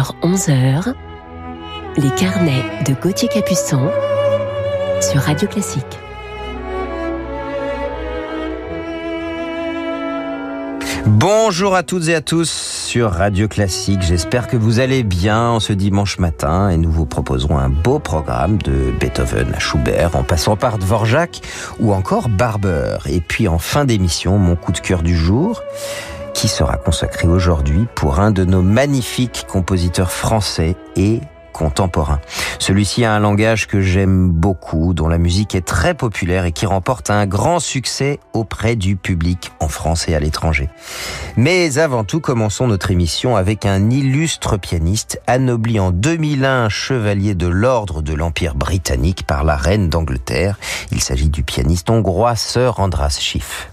10h, 11h, les carnets de Gauthier Capuçon sur Radio Classique. Bonjour à toutes et à tous sur Radio Classique. J'espère que vous allez bien en ce dimanche matin et nous vous proposerons un beau programme de Beethoven à Schubert en passant par Dvorak ou encore Barber. Et puis en fin d'émission, mon coup de cœur du jour qui sera consacré aujourd'hui pour un de nos magnifiques compositeurs français et contemporain. Celui-ci a un langage que j'aime beaucoup, dont la musique est très populaire et qui remporte un grand succès auprès du public en France et à l'étranger. Mais avant tout, commençons notre émission avec un illustre pianiste anobli en 2001 chevalier de l'ordre de l'Empire britannique par la reine d'Angleterre. Il s'agit du pianiste hongrois Sir Andras Schiff.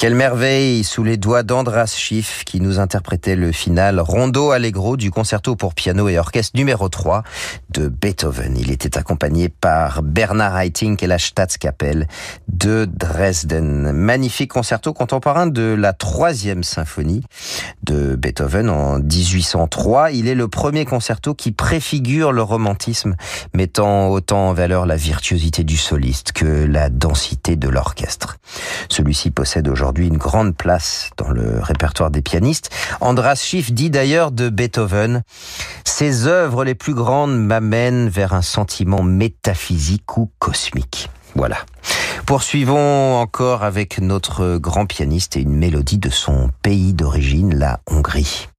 Quelle merveille sous les doigts d'Andras Schiff qui nous interprétait le final Rondo Allegro du concerto pour piano et orchestre numéro 3 de Beethoven. Il était accompagné par Bernard Haitink et la Staatskapelle de Dresden. Magnifique concerto contemporain de la troisième symphonie de Beethoven en 1803. Il est le premier concerto qui préfigure le romantisme, mettant autant en valeur la virtuosité du soliste que la densité de l'orchestre. Celui-ci possède aujourd'hui une grande place dans le répertoire des pianistes. Andras Schiff dit d'ailleurs de Beethoven, ses œuvres les plus grandes m'amènent vers un sentiment métaphysique ou cosmique. Voilà. Poursuivons encore avec notre grand pianiste et une mélodie de son pays d'origine, la Hongrie.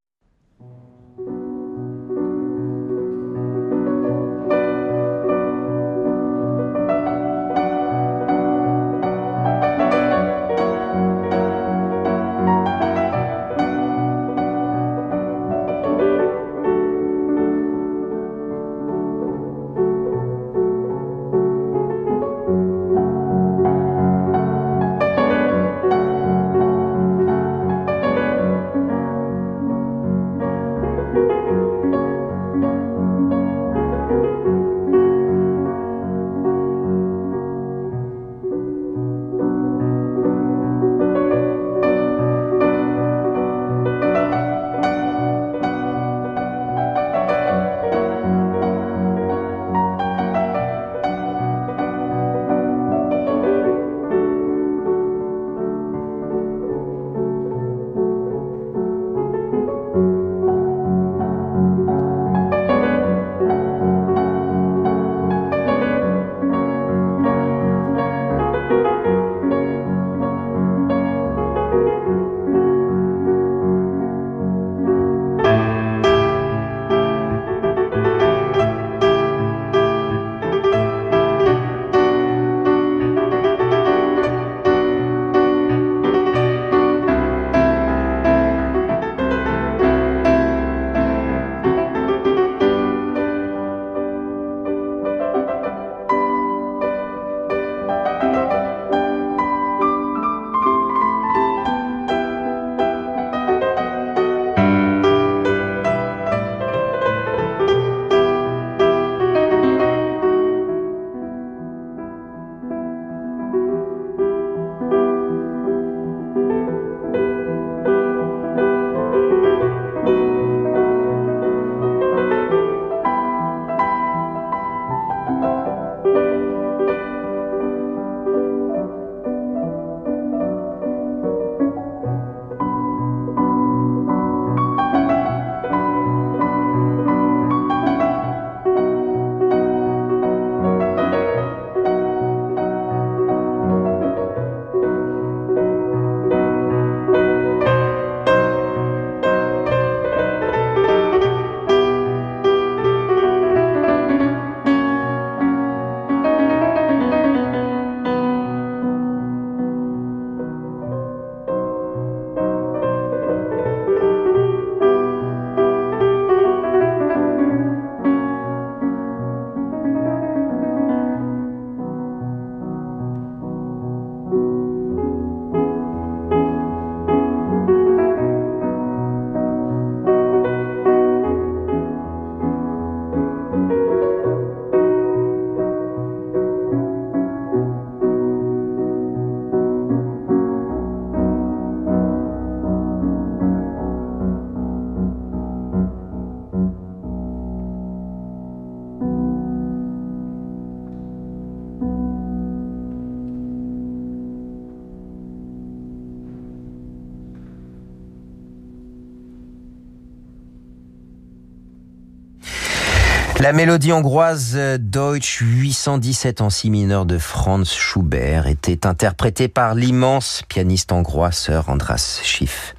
La mélodie hongroise euh, Deutsch 817 en si mineur de Franz Schubert était interprétée par l'immense pianiste hongrois Sir Andras Schiff.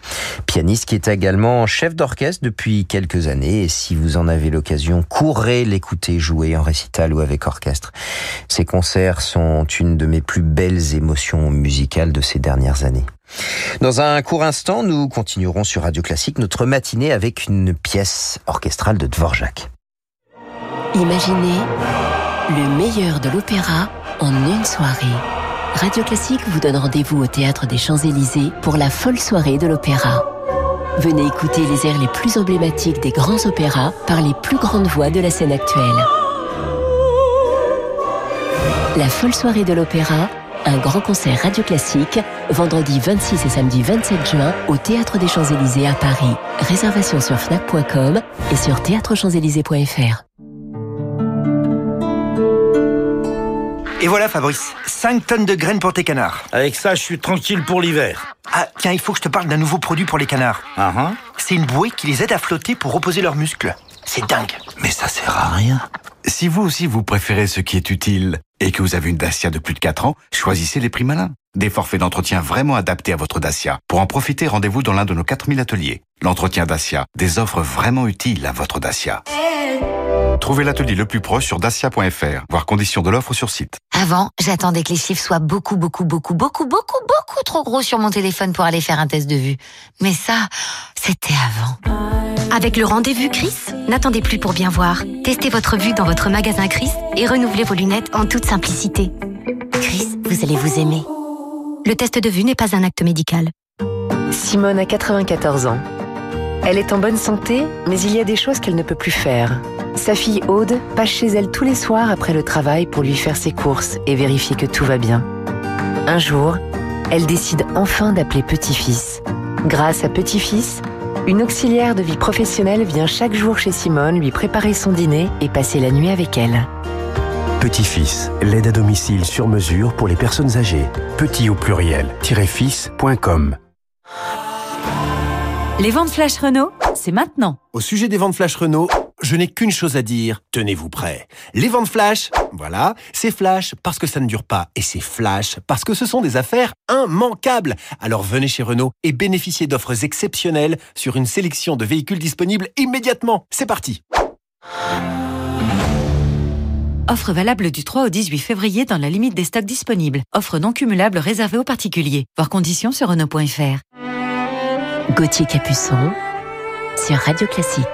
Pianiste qui est également chef d'orchestre depuis quelques années et si vous en avez l'occasion, courez l'écouter jouer en récital ou avec orchestre. Ses concerts sont une de mes plus belles émotions musicales de ces dernières années. Dans un court instant, nous continuerons sur Radio Classique notre matinée avec une pièce orchestrale de Dvorak. Imaginez le meilleur de l'opéra en une soirée. Radio Classique vous donne rendez-vous au Théâtre des Champs-Élysées pour la folle soirée de l'opéra. Venez écouter les airs les plus emblématiques des grands opéras par les plus grandes voix de la scène actuelle. La folle soirée de l'opéra, un grand concert radio classique, vendredi 26 et samedi 27 juin au Théâtre des Champs-Élysées à Paris. Réservation sur fnac.com et sur théâtrechamps-élysées.fr. Et voilà Fabrice, 5 tonnes de graines pour tes canards. Avec ça, je suis tranquille pour l'hiver. Ah tiens, il faut que je te parle d'un nouveau produit pour les canards. Ah ah. C'est une bouée qui les aide à flotter pour reposer leurs muscles. C'est dingue. Mais ça sert à rien. Si vous aussi vous préférez ce qui est utile et que vous avez une Dacia de plus de 4 ans, choisissez les prix malins. Des forfaits d'entretien vraiment adaptés à votre Dacia. Pour en profiter, rendez-vous dans l'un de nos 4000 ateliers. L'entretien Dacia, des offres vraiment utiles à votre Dacia. Trouvez l'atelier le plus proche sur dacia.fr, voire conditions de l'offre sur site. Avant, j'attendais que les chiffres soient beaucoup, beaucoup, beaucoup, beaucoup, beaucoup, beaucoup trop gros sur mon téléphone pour aller faire un test de vue. Mais ça, c'était avant. Avec le rendez-vous Chris, n'attendez plus pour bien voir. Testez votre vue dans votre magasin Chris et renouvelez vos lunettes en toute simplicité. Chris, vous allez vous aimer. Le test de vue n'est pas un acte médical. Simone a 94 ans. Elle est en bonne santé, mais il y a des choses qu'elle ne peut plus faire. Sa fille Aude passe chez elle tous les soirs après le travail pour lui faire ses courses et vérifier que tout va bien. Un jour, elle décide enfin d'appeler Petit-Fils. Grâce à Petit-Fils, une auxiliaire de vie professionnelle vient chaque jour chez Simone lui préparer son dîner et passer la nuit avec elle. Petit-Fils, l'aide à domicile sur mesure pour les personnes âgées. Petit au pluriel, fils.com. Les ventes flash Renault, c'est maintenant. Au sujet des ventes flash Renault, je n'ai qu'une chose à dire, tenez-vous prêts. Les ventes flash, voilà, c'est flash parce que ça ne dure pas et c'est flash parce que ce sont des affaires immanquables. Alors venez chez Renault et bénéficiez d'offres exceptionnelles sur une sélection de véhicules disponibles immédiatement. C'est parti. Offre valable du 3 au 18 février dans la limite des stocks disponibles. Offre non cumulable réservée aux particuliers. Voir conditions sur Renault.fr. Gauthier Capuçon sur Radio Classique.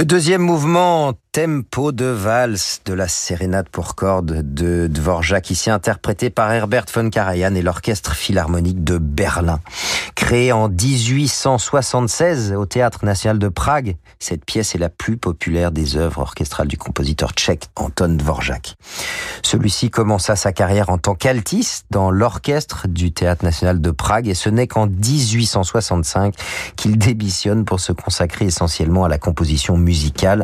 Le deuxième mouvement, tempo de valse de la sérénade pour cordes de Dvorak, ici interprété par Herbert von Karajan et l'Orchestre Philharmonique de Berlin. Créé en 1876 au Théâtre National de Prague, cette pièce est la plus populaire des œuvres orchestrales du compositeur tchèque Anton Dvorak. Celui-ci commença sa carrière en tant qu'altiste dans l'orchestre du Théâtre National de Prague et ce n'est qu'en 1865 qu'il démissionne pour se consacrer essentiellement à la composition musicale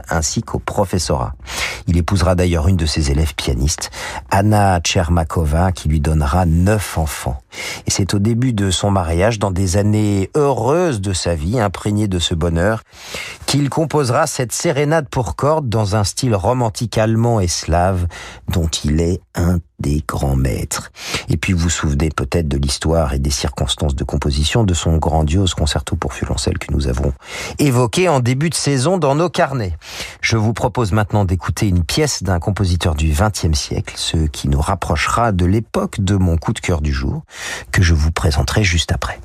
ainsi qu'au professorat. Il épousera d'ailleurs une de ses élèves pianistes, Anna Tchermakova, qui lui donnera neuf enfants. Et c'est au début de son mariage, dans des années heureuses de sa vie, imprégnées de ce bonheur, qu'il composera cette sérénade pour cordes dans un style romantique allemand et slave dont il est un des grands maîtres. Et puis vous vous souvenez peut-être de l'histoire et des circonstances de composition de son grandiose concerto pour violoncelle que nous avons évoqué en début de saison dans nos carnets. Je vous propose maintenant d'écouter une pièce d'un compositeur du XXe siècle, ce qui nous rapprochera de l'époque de mon coup de cœur du jour, que je vous présenterai juste après.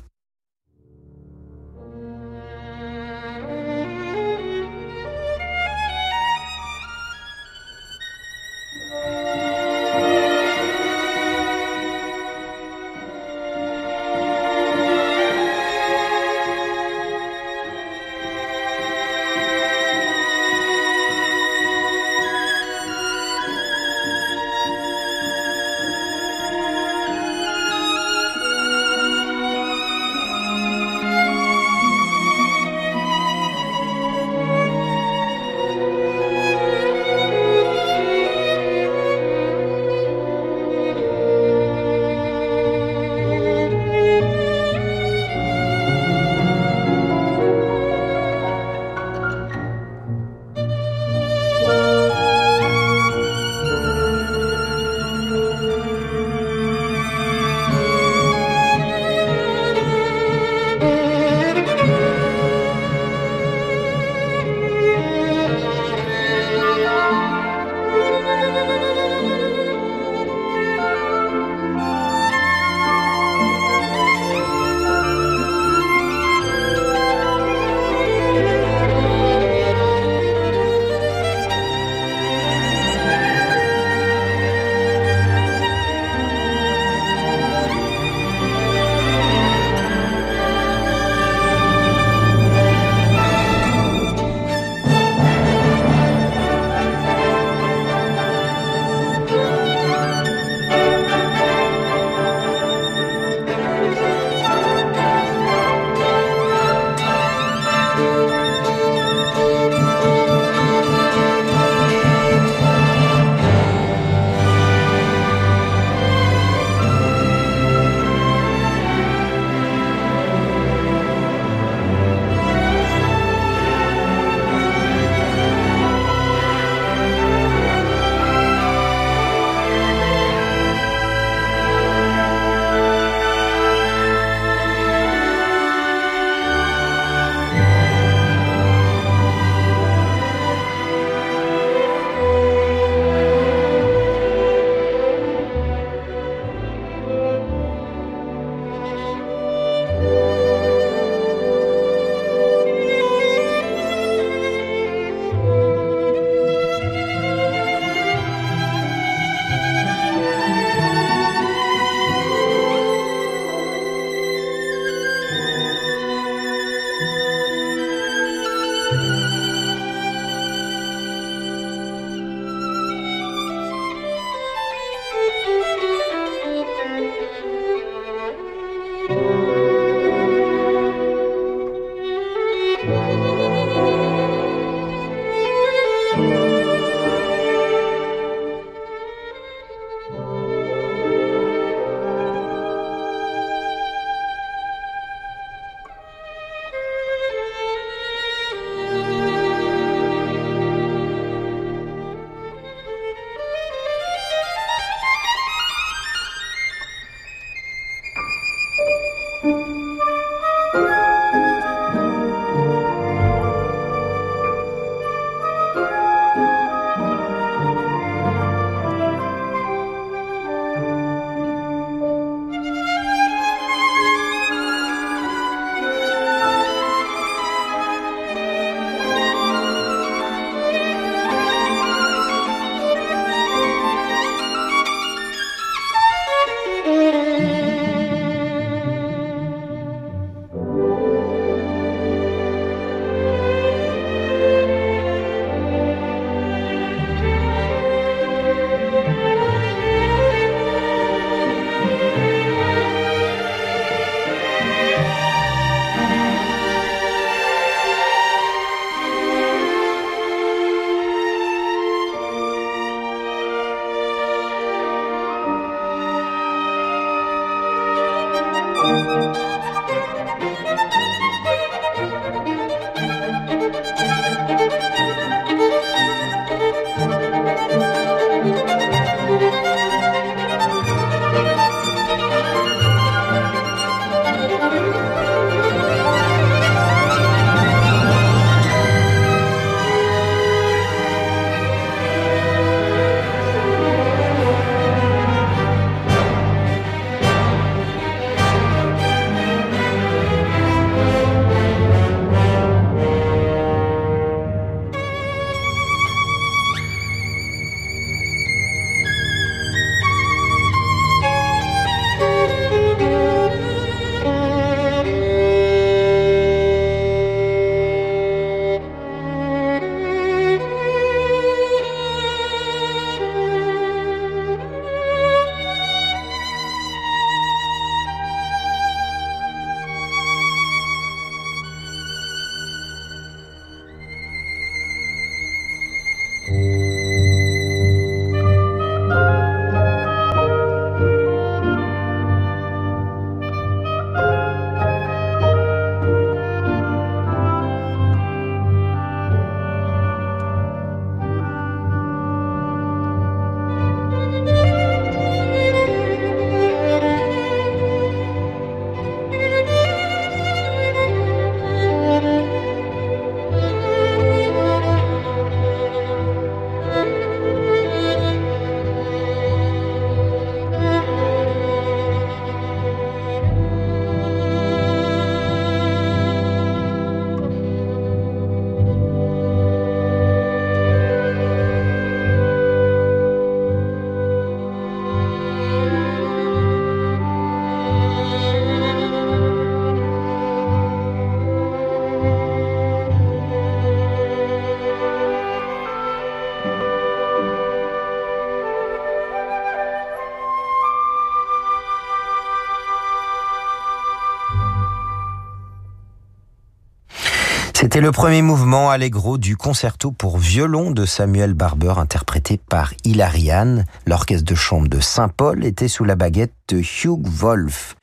C'était le premier mouvement allegro du concerto pour violon de Samuel Barber interprété par Hilarian. L'orchestre de chambre de Saint-Paul était sous la baguette de Hugh Wolf.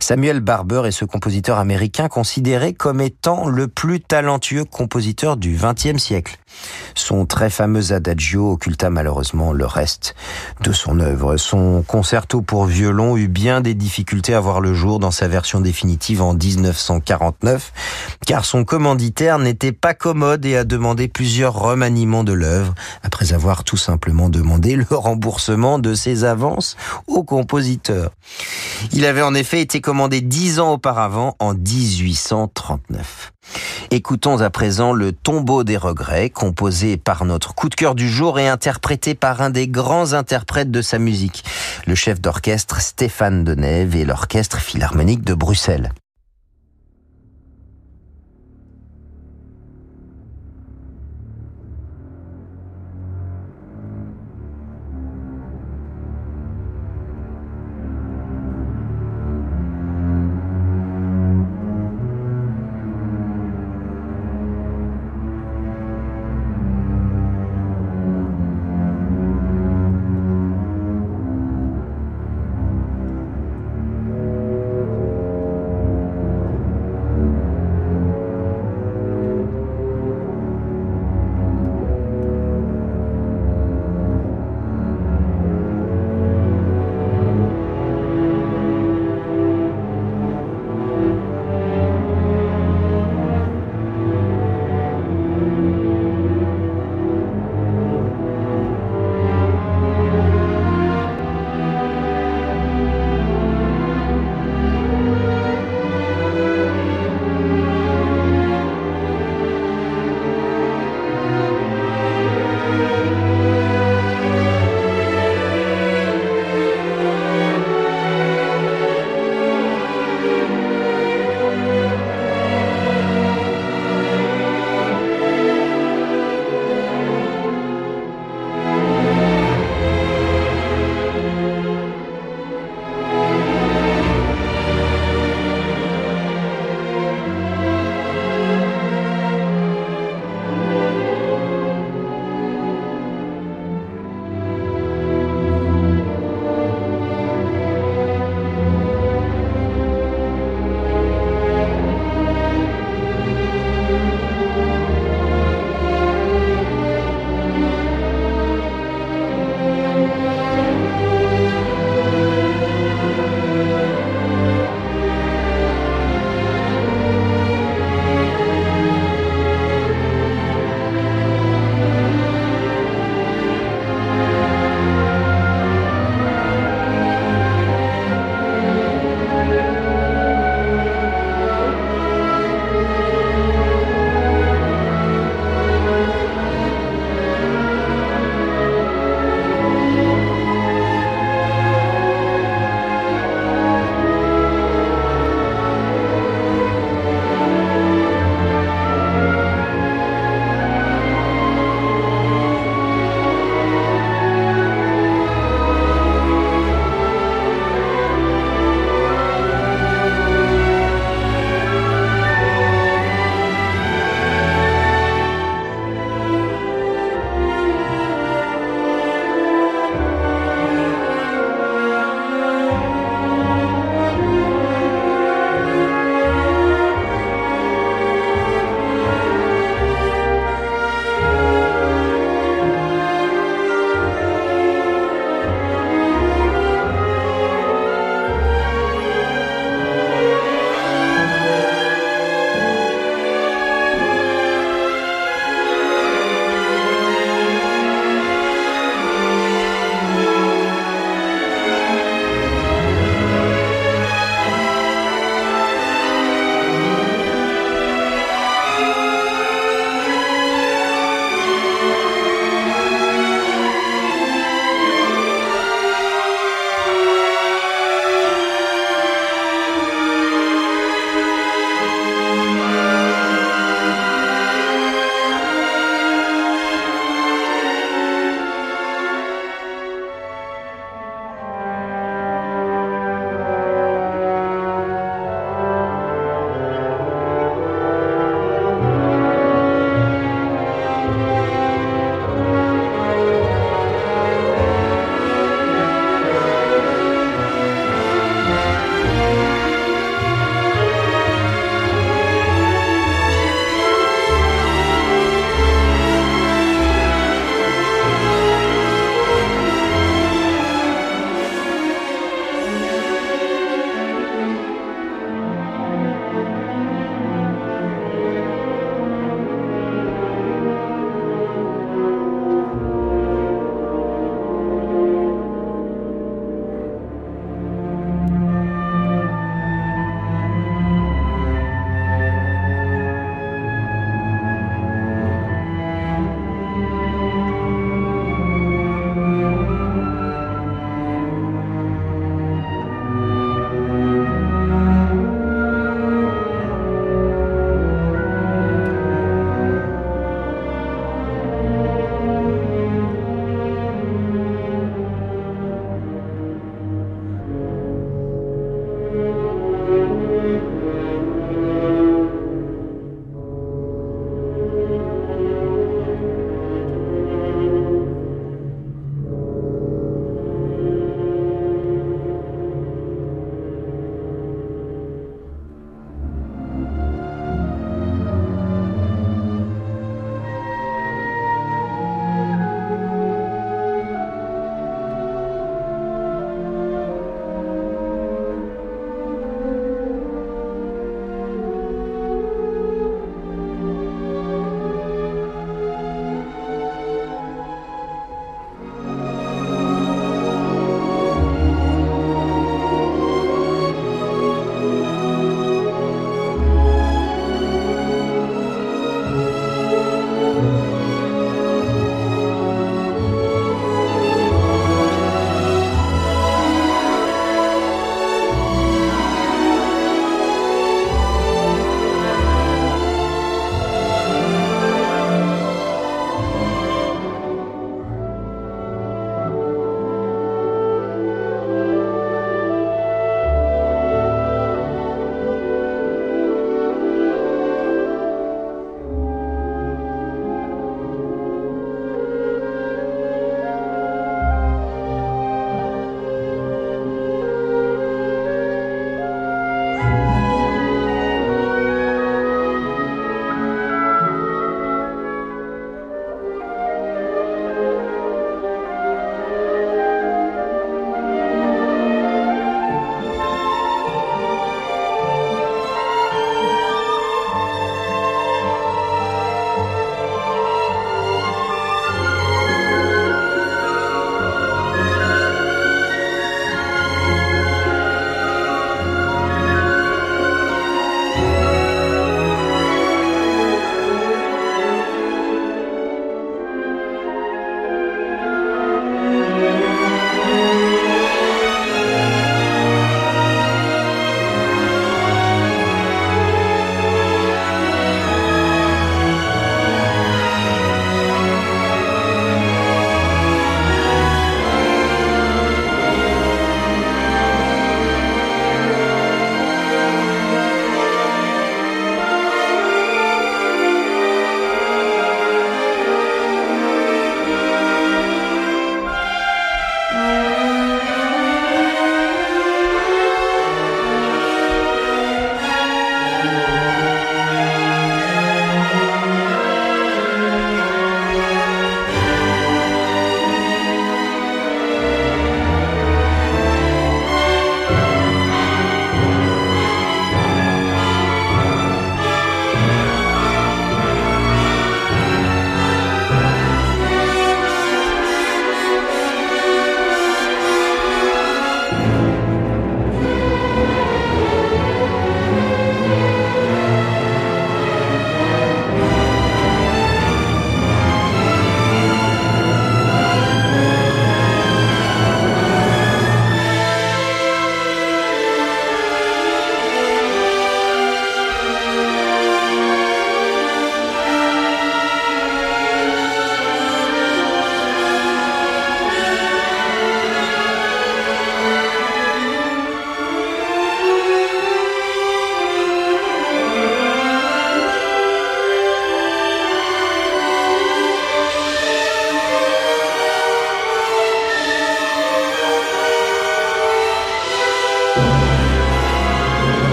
Samuel Barber est ce compositeur américain considéré comme étant le plus talentueux compositeur du XXe siècle. Son très fameux adagio occulta malheureusement le reste de son œuvre. Son concerto pour violon eut bien des difficultés à voir le jour dans sa version définitive en 1949, car son commanditaire n'était pas commode et a demandé plusieurs remaniements de l'œuvre, après avoir tout simplement demandé le remboursement de ses avances au compositeur. Il avait en effet été commandé dix ans auparavant, en 1839. Écoutons à présent le tombeau des regrets, composé par notre coup de cœur du jour et interprété par un des grands interprètes de sa musique, le chef d'orchestre Stéphane Denève et l'orchestre philharmonique de Bruxelles.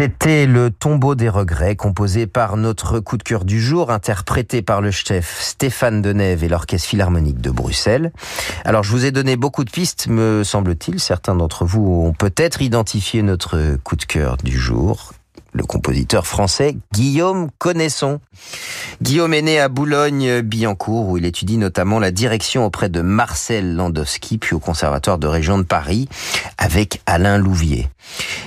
C'était le tombeau des regrets composé par notre coup de cœur du jour, interprété par le chef Stéphane Denève et l'Orchestre Philharmonique de Bruxelles. Alors je vous ai donné beaucoup de pistes, me semble-t-il. Certains d'entre vous ont peut-être identifié notre coup de cœur du jour le compositeur français Guillaume Connaisson. Guillaume est né à Boulogne-Billancourt où il étudie notamment la direction auprès de Marcel Landowski puis au Conservatoire de région de Paris avec Alain Louvier.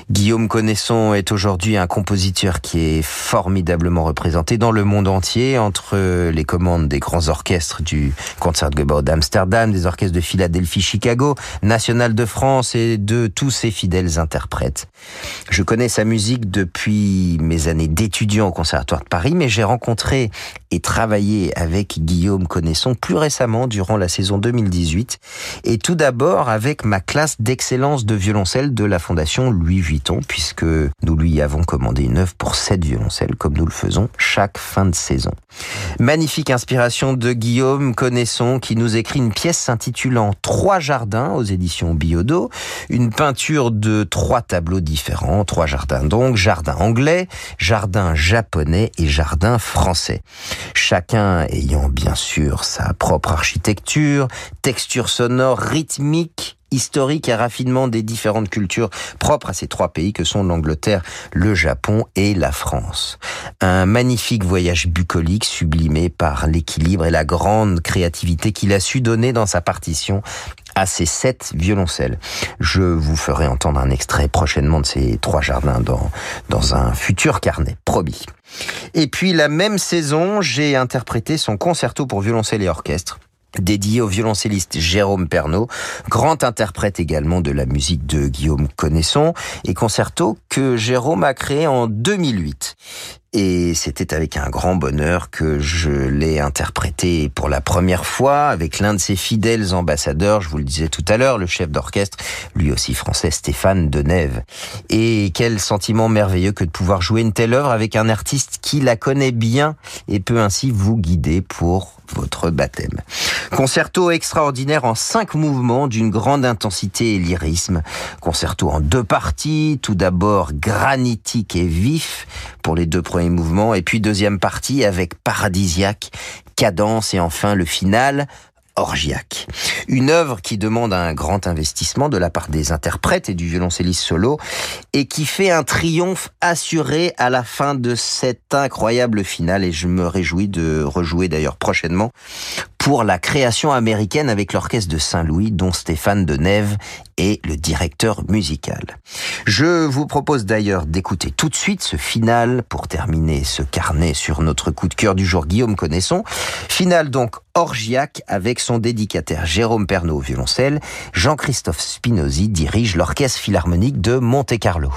Guillaume Connaisson est aujourd'hui un compositeur qui est formidablement représenté dans le monde entier entre les commandes des grands orchestres du Concertgebouw d'Amsterdam, des orchestres de Philadelphie, Chicago, National de France et de tous ses fidèles interprètes. Je connais sa musique depuis mes années d'étudiant au Conservatoire de Paris, mais j'ai rencontré et travaillé avec Guillaume Connaisson plus récemment durant la saison 2018 et tout d'abord avec ma classe d'excellence de violoncelle de la Fondation Louis Vuitton puisque nous lui avons commandé une œuvre pour sept violoncelles comme nous le faisons chaque fin de saison. Magnifique inspiration de Guillaume Connaisson qui nous écrit une pièce s'intitulant Trois jardins aux éditions Biodo, une peinture de trois tableaux différents, trois jardins donc, jardin anglais, jardin japonais et jardin français. Chacun ayant bien sûr sa propre architecture, texture sonore, rythmique, historique et raffinement des différentes cultures propres à ces trois pays que sont l'Angleterre, le Japon et la France. Un magnifique voyage bucolique sublimé par l'équilibre et la grande créativité qu'il a su donner dans sa partition à ces sept violoncelles. Je vous ferai entendre un extrait prochainement de ces trois jardins dans, dans un futur carnet, promis. Et puis la même saison, j'ai interprété son concerto pour violoncelle et orchestre dédié au violoncelliste Jérôme Pernaud, grand interprète également de la musique de Guillaume Connaisson, et concerto que Jérôme a créé en 2008. Et c'était avec un grand bonheur que je l'ai interprété pour la première fois avec l'un de ses fidèles ambassadeurs, je vous le disais tout à l'heure, le chef d'orchestre, lui aussi français, Stéphane Denève. Et quel sentiment merveilleux que de pouvoir jouer une telle œuvre avec un artiste qui la connaît bien et peut ainsi vous guider pour votre baptême. Concerto extraordinaire en cinq mouvements d'une grande intensité et lyrisme. Concerto en deux parties, tout d'abord granitique et vif pour les deux premiers mouvements, et puis deuxième partie avec paradisiaque, cadence et enfin le final orgiaque. Une œuvre qui demande un grand investissement de la part des interprètes et du violoncelliste solo et qui fait un triomphe assuré à la fin de cet incroyable final et je me réjouis de rejouer d'ailleurs prochainement pour la création américaine avec l'orchestre de Saint-Louis dont Stéphane Denève est le directeur musical. Je vous propose d'ailleurs d'écouter tout de suite ce final pour terminer ce carnet sur notre coup de cœur du jour Guillaume Connaisson. Final donc orgiaque avec son dédicataire Jérôme Pernaud au violoncelle. Jean-Christophe Spinozzi dirige l'orchestre philharmonique de Monte-Carlo.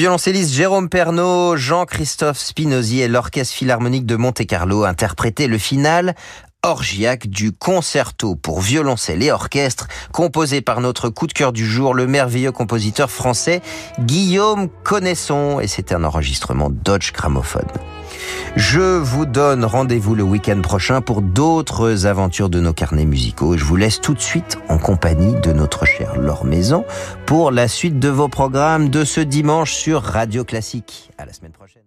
Violoncelliste Jérôme Pernaud, Jean-Christophe Spinozzi et l'Orchestre Philharmonique de Monte-Carlo interprétaient le final orgiaque du concerto pour violoncelle et orchestre composé par notre coup de cœur du jour, le merveilleux compositeur français Guillaume Connaisson et c'était un enregistrement Dodge Gramophone. Je vous donne rendez-vous le week-end prochain pour d'autres aventures de nos carnets musicaux. Je vous laisse tout de suite en compagnie de notre chère Laure Maison pour la suite de vos programmes de ce dimanche sur Radio Classique. À la semaine prochaine.